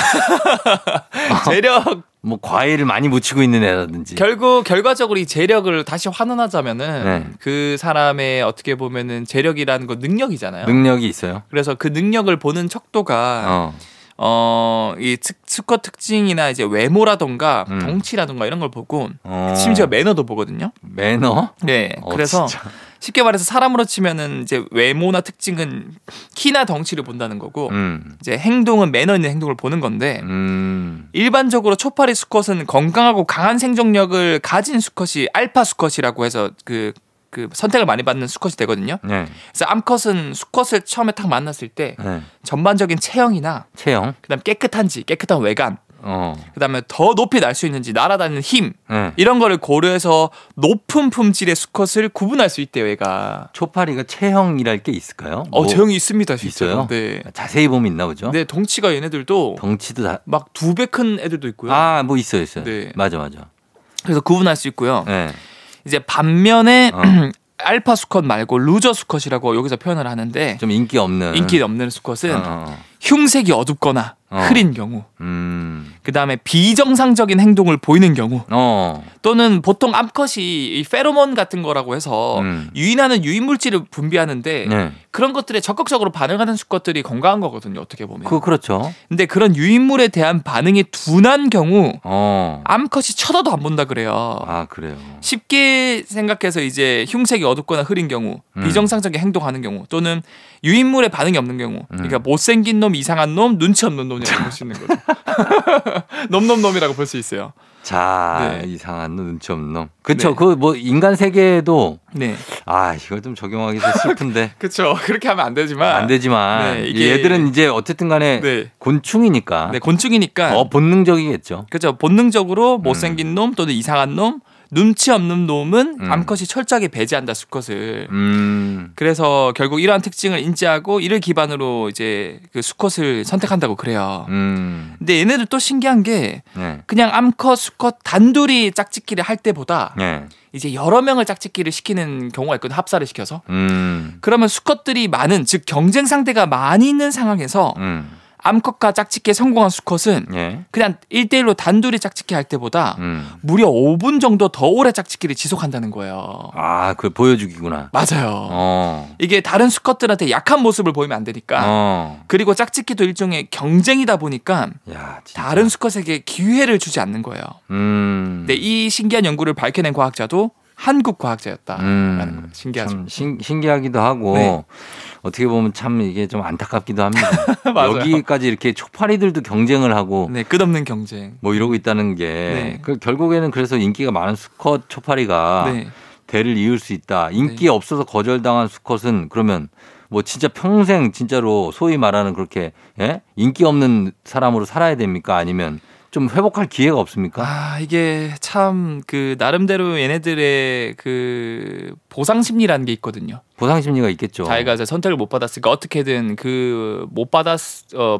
재력 뭐 과일을 많이 묻히고 있는 애라든지. 결국 결과적으로 이 재력을 다시 환원하자면은 네. 그 사람의 어떻게 보면은 재력이라는 건 능력이잖아요. 능력이 있어요. 그래서 그 능력을 보는 척도가 어. 어이 수컷 특징이나 이제 외모라던가 음. 덩치라던가 이런 걸 보고 어. 심지어 매너도 보거든요. 매너? 네. 어, 그래서 진짜. 쉽게 말해서 사람으로 치면은 이제 외모나 특징은 키나 덩치를 본다는 거고 음. 이제 행동은 매너 있는 행동을 보는 건데 음. 일반적으로 초파리 수컷은 건강하고 강한 생존력을 가진 수컷이 알파 수컷이라고 해서 그, 그 선택을 많이 받는 수컷이 되거든요. 네. 그래서 암컷은 수컷을 처음에 딱 만났을 때 네. 전반적인 체형이나 체형. 그다음 깨끗한지 깨끗한 외관 어. 그다음에 더 높이 날 수 있는지 날아다니는 힘 네. 이런 거를 고려해서 높은 품질의 수컷을 구분할 수 있대요, 얘가. 초파리가 체형이랄 게 있을까요? 어, 뭐 제형이 있습니다, 실제로. 있어요? 네. 자세히 보면 있나 보죠? 네, 덩치가 얘네들도 덩치도 다. 막두 배 큰 애들도 있고요. 아, 뭐 있어요, 있어요. 네. 맞아, 맞아. 그래서 구분할 수 있고요. 네. 이제 반면에 어. 알파 수컷 말고 루저 수컷이라고 여기서 표현을 하는데 좀 인기 없는. 인기 없는 수컷은 어, 어. 흉색이 어둡거나 어. 흐린 경우, 음. 그 다음에 비정상적인 행동을 보이는 경우, 어. 또는 보통 암컷이 이 페로몬 같은 거라고 해서 음. 유인하는 유인 물질을 분비하는데 네. 그런 것들에 적극적으로 반응하는 수컷들이 건강한 거거든요. 어떻게 보면. 그 그렇죠. 근데 그런 유인물에 대한 반응이 둔한 경우 어. 암컷이 쳐다도 안 본다 그래요. 아, 그래요. 쉽게 생각해서 이제 흉색이 어둡거나 흐린 경우, 음. 비정상적인 행동하는 경우, 또는 유인물에 반응이 없는 경우, 음. 그러니까 못생긴 놈, 이상한 놈, 눈치 없는 놈이라고 볼 수 있는 거죠. 놈놈놈이라고 볼 수 있어요. 자, 네. 이상한 놈, 눈치 없는 놈. 그쵸. 네. 그뭐 인간 세계에도 네, 아, 이걸 좀 적용하기 좀 슬픈데. 그렇죠. 그렇게 하면 안 되지만 안 되지만 네, 이게 얘들은 이제 어쨌든 간에 네, 곤충이니까 네 곤충이니까 더 본능적이겠죠. 그렇죠. 본능적으로 못생긴 놈 또는 이상한 놈, 눈치 없는 놈은 음. 암컷이 철저하게 배제한다 수컷을. 음. 그래서 결국 이러한 특징을 인지하고 이를 기반으로 이제 그 수컷을 선택한다고 그래요. 음. 근데 얘네들 또 신기한 게 네. 그냥 암컷, 수컷 단둘이 짝짓기를 할 때보다 네. 이제 여러 명을 짝짓기를 시키는 경우가 있거든 합사를 시켜서 음. 그러면 수컷들이 많은 즉 경쟁 상대가 많이 있는 상황에서 음. 암컷과 짝짓기에 성공한 수컷은 예. 그냥 1대1로 단둘이 짝짓기 할 때보다 음. 무려 5분 정도 더 오래 짝짓기를 지속한다는 거예요. 아, 그걸 보여주기구나. 맞아요. 어. 이게 다른 수컷들한테 약한 모습을 보이면 안 되니까. 어. 그리고 짝짓기도 일종의 경쟁이다 보니까 야. 다른 수컷에게 기회를 주지 않는 거예요. 음. 근데 이 신기한 연구를 밝혀낸 과학자도 한국 과학자였다라는 음. 신기하죠. 참 신, 신기하기도 하고 네. 어떻게 보면 참 이게 좀 안타깝기도 합니다. 여기까지 이렇게 초파리들도 경쟁을 하고 네, 끝없는 경쟁. 뭐 이러고 있다는 게 네. 그 결국에는 그래서 인기가 많은 수컷 초파리가 네. 대를 이을 수 있다. 인기 없어서 거절당한 수컷은 그러면 뭐 진짜 평생 진짜로 소위 말하는 그렇게 예? 인기 없는 사람으로 살아야 됩니까? 아니면 좀 회복할 기회가 없습니까? 아 이게 참 그 나름대로 얘네들의 그 보상 심리라는 게 있거든요. 보상 심리가 있겠죠. 자기가 이제 선택을 못 받았으니까 어떻게든 그 못 받았 어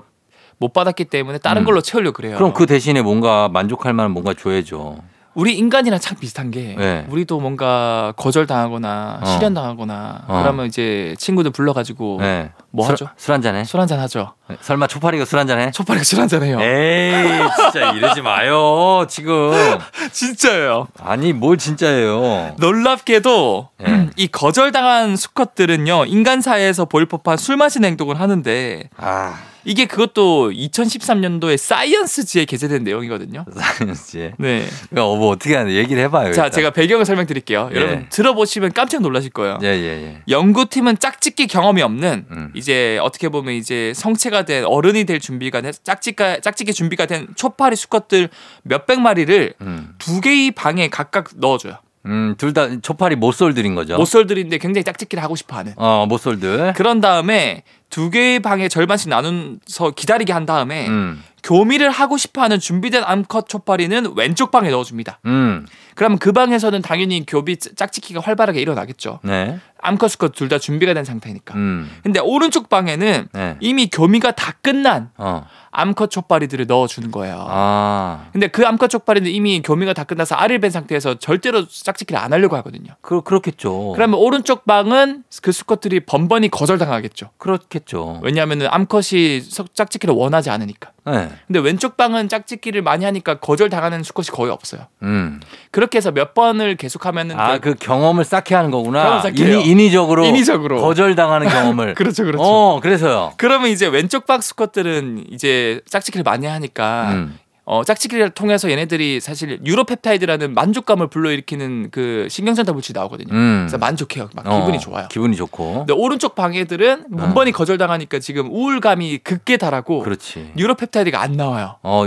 못 받았기 때문에 다른 음. 걸로 채우려 고 그래요. 그럼 그 대신에 뭔가 만족할 만한 뭔가 줘야죠. 우리 인간이랑 참 비슷한 게 네. 우리도 뭔가 거절당하거나 어. 실현당하거나 어. 그러면 이제 친구들 불러가지고 네. 뭐 술, 하죠? 술 한잔 해? 술 한잔 하죠. 설마 초파리가 술 한잔 해? 초파리가 술 한잔 해요. 에이, 진짜 이러지 마요, 지금. 진짜예요. 아니, 뭘 진짜예요. 놀랍게도 네. 이 거절당한 수컷들은요 인간 사회에서 보일 법한 술 마시는 행동을 하는데 아, 이게 그것도 2013년도에 사이언스지에 게재된 내용이거든요. 사연씨. 네. 어, 뭐 어떻게 하는 얘기를 해봐요. 자, 일단. 제가 배경을 설명드릴게요. 예. 여러분 들어보시면 깜짝 놀라실 거예요. 예, 예, 예. 연구팀은 짝짓기 경험이 없는 음. 이제 어떻게 보면 이제 성체가 된 어른이 될 준비가 된 짝짓가 짝짓기 준비가 된 초파리 수컷들 몇백 마리를 음, 두 개의 방에 각각 넣어줘요. 음, 둘 다 초파리 모쏠들인 거죠. 모쏠들인데 굉장히 짝짓기를 하고 싶어 하는. 어, 모쏠들. 그런 다음에 두 개의 방에 절반씩 나눠서 기다리게 한 다음에 음, 교미를 하고 싶어하는 준비된 암컷 초파리는 왼쪽 방에 넣어줍니다. 음, 그러면 그 방에서는 당연히 교비 짝짓기가 활발하게 일어나겠죠. 네. 암컷 수컷 둘 다 준비가 된 상태니까. 음, 근데 오른쪽 방에는 네. 이미 교미가 다 끝난 어, 암컷 촉파리들을 넣어주는 거예요. 아, 근데 그 암컷 촉파리는 이미 교미가 다 끝나서 알을 뺀 상태에서 절대로 짝짓기를 안 하려고 하거든요. 그, 그렇겠죠. 그러면 오른쪽 방은 그 수컷들이 번번이 거절당하겠죠. 그렇겠죠. 왜냐하면 암컷이 석- 짝짓기를 원하지 않으니까. 네. 근데 왼쪽 방은 짝짓기를 많이 하니까 거절 당하는 수컷이 거의 없어요. 음. 그렇게 해서 몇 번을 계속하면은 아, 그 경험을 쌓게 하는 거구나. 인위, 인위적으로. 인위적으로. 거절 당하는 경험을. 그렇죠, 그렇죠. 어, 그래서요. 그러면 이제 왼쪽 방 수컷들은 이제 짝짓기를 많이 하니까 음. 어, 짝짓기를 통해서 얘네들이 사실 유로펩타이드라는 만족감을 불러일으키는 그 신경전달 물질이 나오거든요. 음. 그래서 만족해요. 막 어, 기분이 좋아요. 기분이 좋고. 근데 오른쪽 방애들은 번번이 거절당하니까 지금 우울감이 극에 달하고 그렇지. 유로펩타이드가 안 나와요. 어,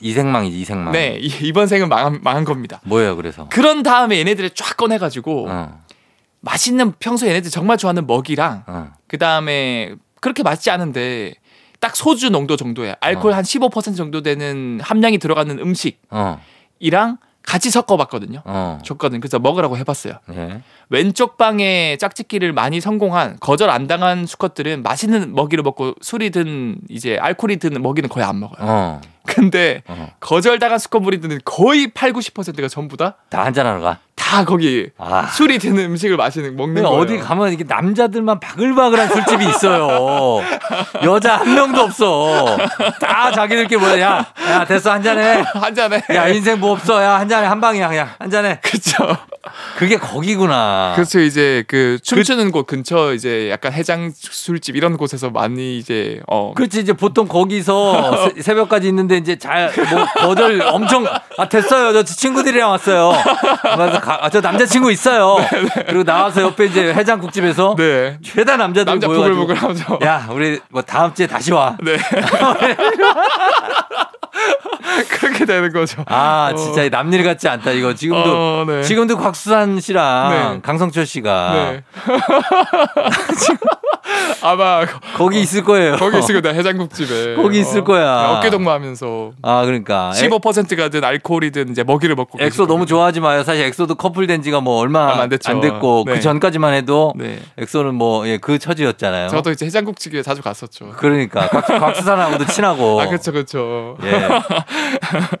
이생망이지, 이생망. 네, 이- 이번 생은 망한, 망한 겁니다. 뭐예요, 그래서? 그런 다음에 얘네들을 쫙 꺼내가지고 어, 맛있는 평소 에 얘네들 정말 좋아하는 먹이랑 어. 그 다음에 그렇게 맛있지 않은데 딱 소주 농도 정도에 알코올 어. 한15% 정도 되는 함량이 들어가는 음식이랑 어, 같이 섞어봤거든요. 어. 줬거든. 그래서 먹으라고 해봤어요. 예. 왼쪽 방에 짝짓기를 많이 성공한 거절 안 당한 수컷들은 맛있는 먹이를 먹고 술이 든 이제 알코올이 든 먹이는 거의 안 먹어요. 어, 근데 어. 거절 당한 수컷 무리들은 거의 8, 90%가 전부 다다다 한잔하러 가. 거기 아. 술이 드는 음식을 마시는 먹는 내가 거예요. 어디 가면 이게 남자들만 바글바글한 술집이 있어요. 여자 한 명도 없어. 다 자기들끼리 뭐야. 야, 야, 됐어, 한 잔해. 한 잔에 야, 인생 뭐 없어. 야, 한 잔해. 한 방이야, 그냥. 한 잔해. 그렇죠. 그게 거기구나. 그렇죠. 이제 그 춤추는 곳 근처 이제 약간 해장 술집 이런 곳에서 많이 이제 어 그렇지 이제 보통 거기서 새- 새벽까지 있는데 이제 잘 뭐 거절 엄청 아 됐어요 저 친구들이랑 왔어요 그래서 가- 아, 저 남자친구 있어요 그리고 나와서 옆에 이제 해장국집에서 네. 죄다 남자들 남자 모여가지고 부글부글하죠. 야 우리 뭐 다음 주에 다시 와 네. 그렇게 되는 거죠. 아 어. 진짜 남일 같지 않다 이거 지금도 어, 네. 지금도 곽수산 씨랑 네. 강성철 씨가 네. 아마 거기 있을 거예요 거기 있을 거다 해장국집에. 거기 있을 거야. 어깨 동무하면서 아 그러니까 15%가 든 알코올이든 이제 먹이를 먹고. 엑소 너무. 좋아하지 마요. 사실 엑소도 커플 된 지가 뭐 얼마 안, 안. 됐고 네. 그 전까지만 해도 네. 엑소는 뭐그 처지였잖아요. 저도 이제 해장국집에 자주 갔었죠. 그러니까 곽, 곽수산하고도 친하고. 아 그렇죠 그렇죠. 예.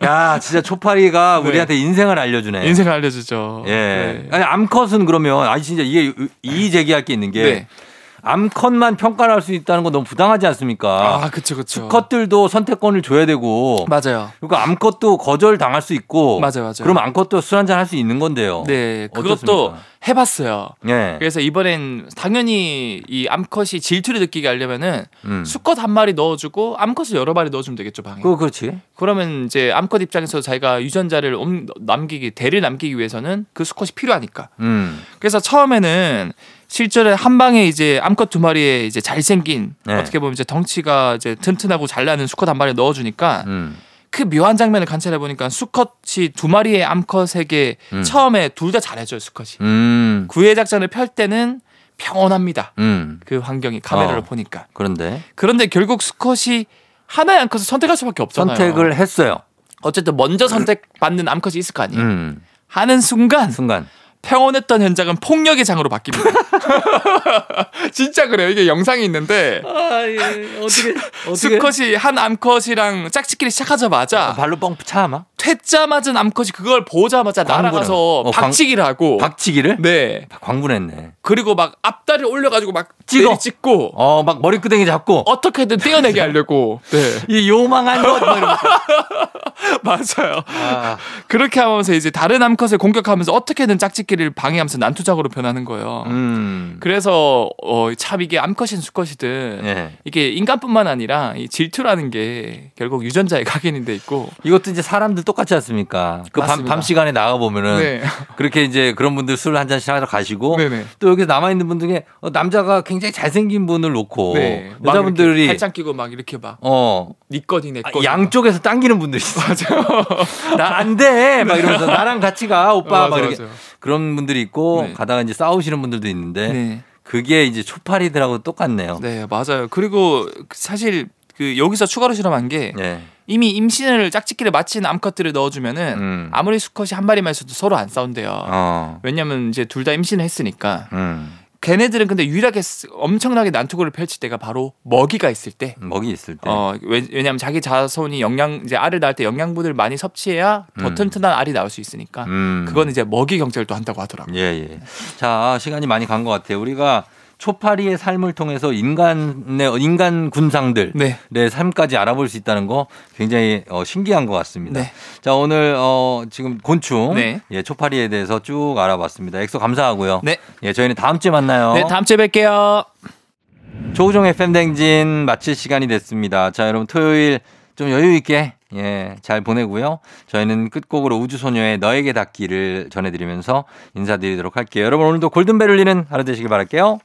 야 진짜 초파리가 네. 우리한테 인생을 알려주네. 인생을 알려주죠. 예. 네. 아니 암컷은 그러면 아니 진짜 이게 이의 제기할 게 있는 게 네. 암컷만 평가를 할 수 있다는 건 너무 부당하지 않습니까? 아 그렇죠 그렇죠. 수컷들도 선택권을 줘야 되고. 맞아요. 그리고 암컷도 거절 당할 수 있고. 맞아요, 맞아요. 그럼 암컷도 술 한잔 할 수 있는 건데요. 네, 그것도 어떻습니까? 해봤어요. 예. 그래서 이번엔 당연히 이 암컷이 질투를 느끼게 하려면은 음. 수컷 한 마리 넣어주고 암컷을 여러 마리 넣어주면 되겠죠 방에. 그 그렇지. 그러면 이제 암컷 입장에서 자기가 유전자를 옴- 남기기 대를 남기기 위해서는 그 수컷이 필요하니까. 음. 그래서 처음에는 실제로 한 방에 이제 암컷 두 마리에 이제 잘생긴 네. 어떻게 보면 이제 덩치가 이제 튼튼하고 잘 나는 수컷 한 마리 넣어주니까 음. 그 묘한 장면을 관찰해 보니까 수컷이 두 마리의 암컷에게 음. 처음에 둘 다 잘해줘요 수컷이. 음. 구애 작전을 펼 때는 평온합니다. 음. 그 환경이 카메라를 어. 보니까. 그런데 그런데 결국 수컷이 하나의 암컷을 선택할 수밖에 없잖아요. 선택을 했어요. 어쨌든 먼저 선택받는 암컷이 있을 거 아니에요. 음. 하는 순간 순간. 평온했던 현장은 폭력의 장으로 바뀝니다. 진짜 그래요. 이게 영상이 있는데 아, 예. 어떻게 수컷이 한 암컷이랑 짝짓기를 시작하자마자 발로 뻥 차, 아마? 퇴짜 맞은 암컷이 그걸 보자마자 광분을. 날아가서 어, 광- 박치기를 하고 박치기를? 네 광분했네. 그리고 막 앞다리 올려가지고 막 찍어. 찍고 어, 막 머리끄댕이 잡고. 어떻게든 떼어내게 하려고 네이 요망한 것. 막 이러면서. 맞아요 아, 그렇게 하면서 이제 다른 암컷을 공격하면서 어떻게든 짝짓기 를 방해하면서 난투작으로 변하는 거예요 음. 그래서 어, 참 이게 암컷이든 수컷이든 예. 이게 인간뿐만 아니라 이 질투라는 게 결국 유전자의 각인이 돼 있고 이것도 이제 사람들 똑같지 않습니까? 그 밤, 시간에 나가 보면은 네. 그렇게 이제 그런 분들 술 한 잔씩 하러 가시고 네네. 또 여기 남아 있는 분 중에 어, 남자가 굉장히 잘생긴 분을 놓고 네. 여자분들이 팔짱 끼고 막 이렇게 막어니 거니 내 아, 거니 양쪽에서 당기는 분들이 있어. 맞아요. 나 안 돼. 막 이러면서 나랑 같이 가 오빠 어, 막 맞아, 이렇게 맞아. 그런 분들이 있고 네. 가다가 이제 싸우시는 분들도 있는데 네. 그게 이제 초파리들하고 똑같네요. 네, 맞아요. 그리고 사실 그 여기서 추가로 실험한 게 네. 이미 임신을 짝짓기를 마친 암컷들을 넣어주면은 음. 아무리 수컷이 한 마리만 있어도 서로 안 싸운대요. 어. 왜냐면 이제 둘 다 임신을 했으니까. 음. 걔네들은 근데 유일하게 쓰- 엄청나게 난투구를 펼칠 때가 바로 먹이가 있을 때. 먹이 있을 때. 어, 왜, 왜냐면 자기 자손이 영양 이제 알을 낳을 때 영양분을 많이 섭취해야 더 음. 튼튼한 알이 나올 수 있으니까. 음. 그건 이제 먹이 경쟁도 한다고 하더라고요. 예, 예. 자, 시간이 많이 간 것 같아요. 우리가 초파리의 삶을 통해서 인간의 인간 군상들 네. 의 삶까지 알아볼 수 있다는 거 굉장히 어, 신기한 것 같습니다. 네. 자, 오늘 어, 지금 곤충 네. 예, 초파리에 대해서 쭉 알아봤습니다. 엑소 감사하고요. 네. 예, 저희는 다음 주에 만나요. 네, 다음 주에 뵐게요. 조우종 FM 댕진 마칠 시간이 됐습니다. 자, 여러분 토요일 좀 여유 있게 예, 잘 보내고요. 저희는 끝곡으로 우주소녀의 너에게 닿기를 전해드리면서 인사드리도록 할게요. 여러분 오늘도 골든벨 울리는 하루 되시길 바랄게요.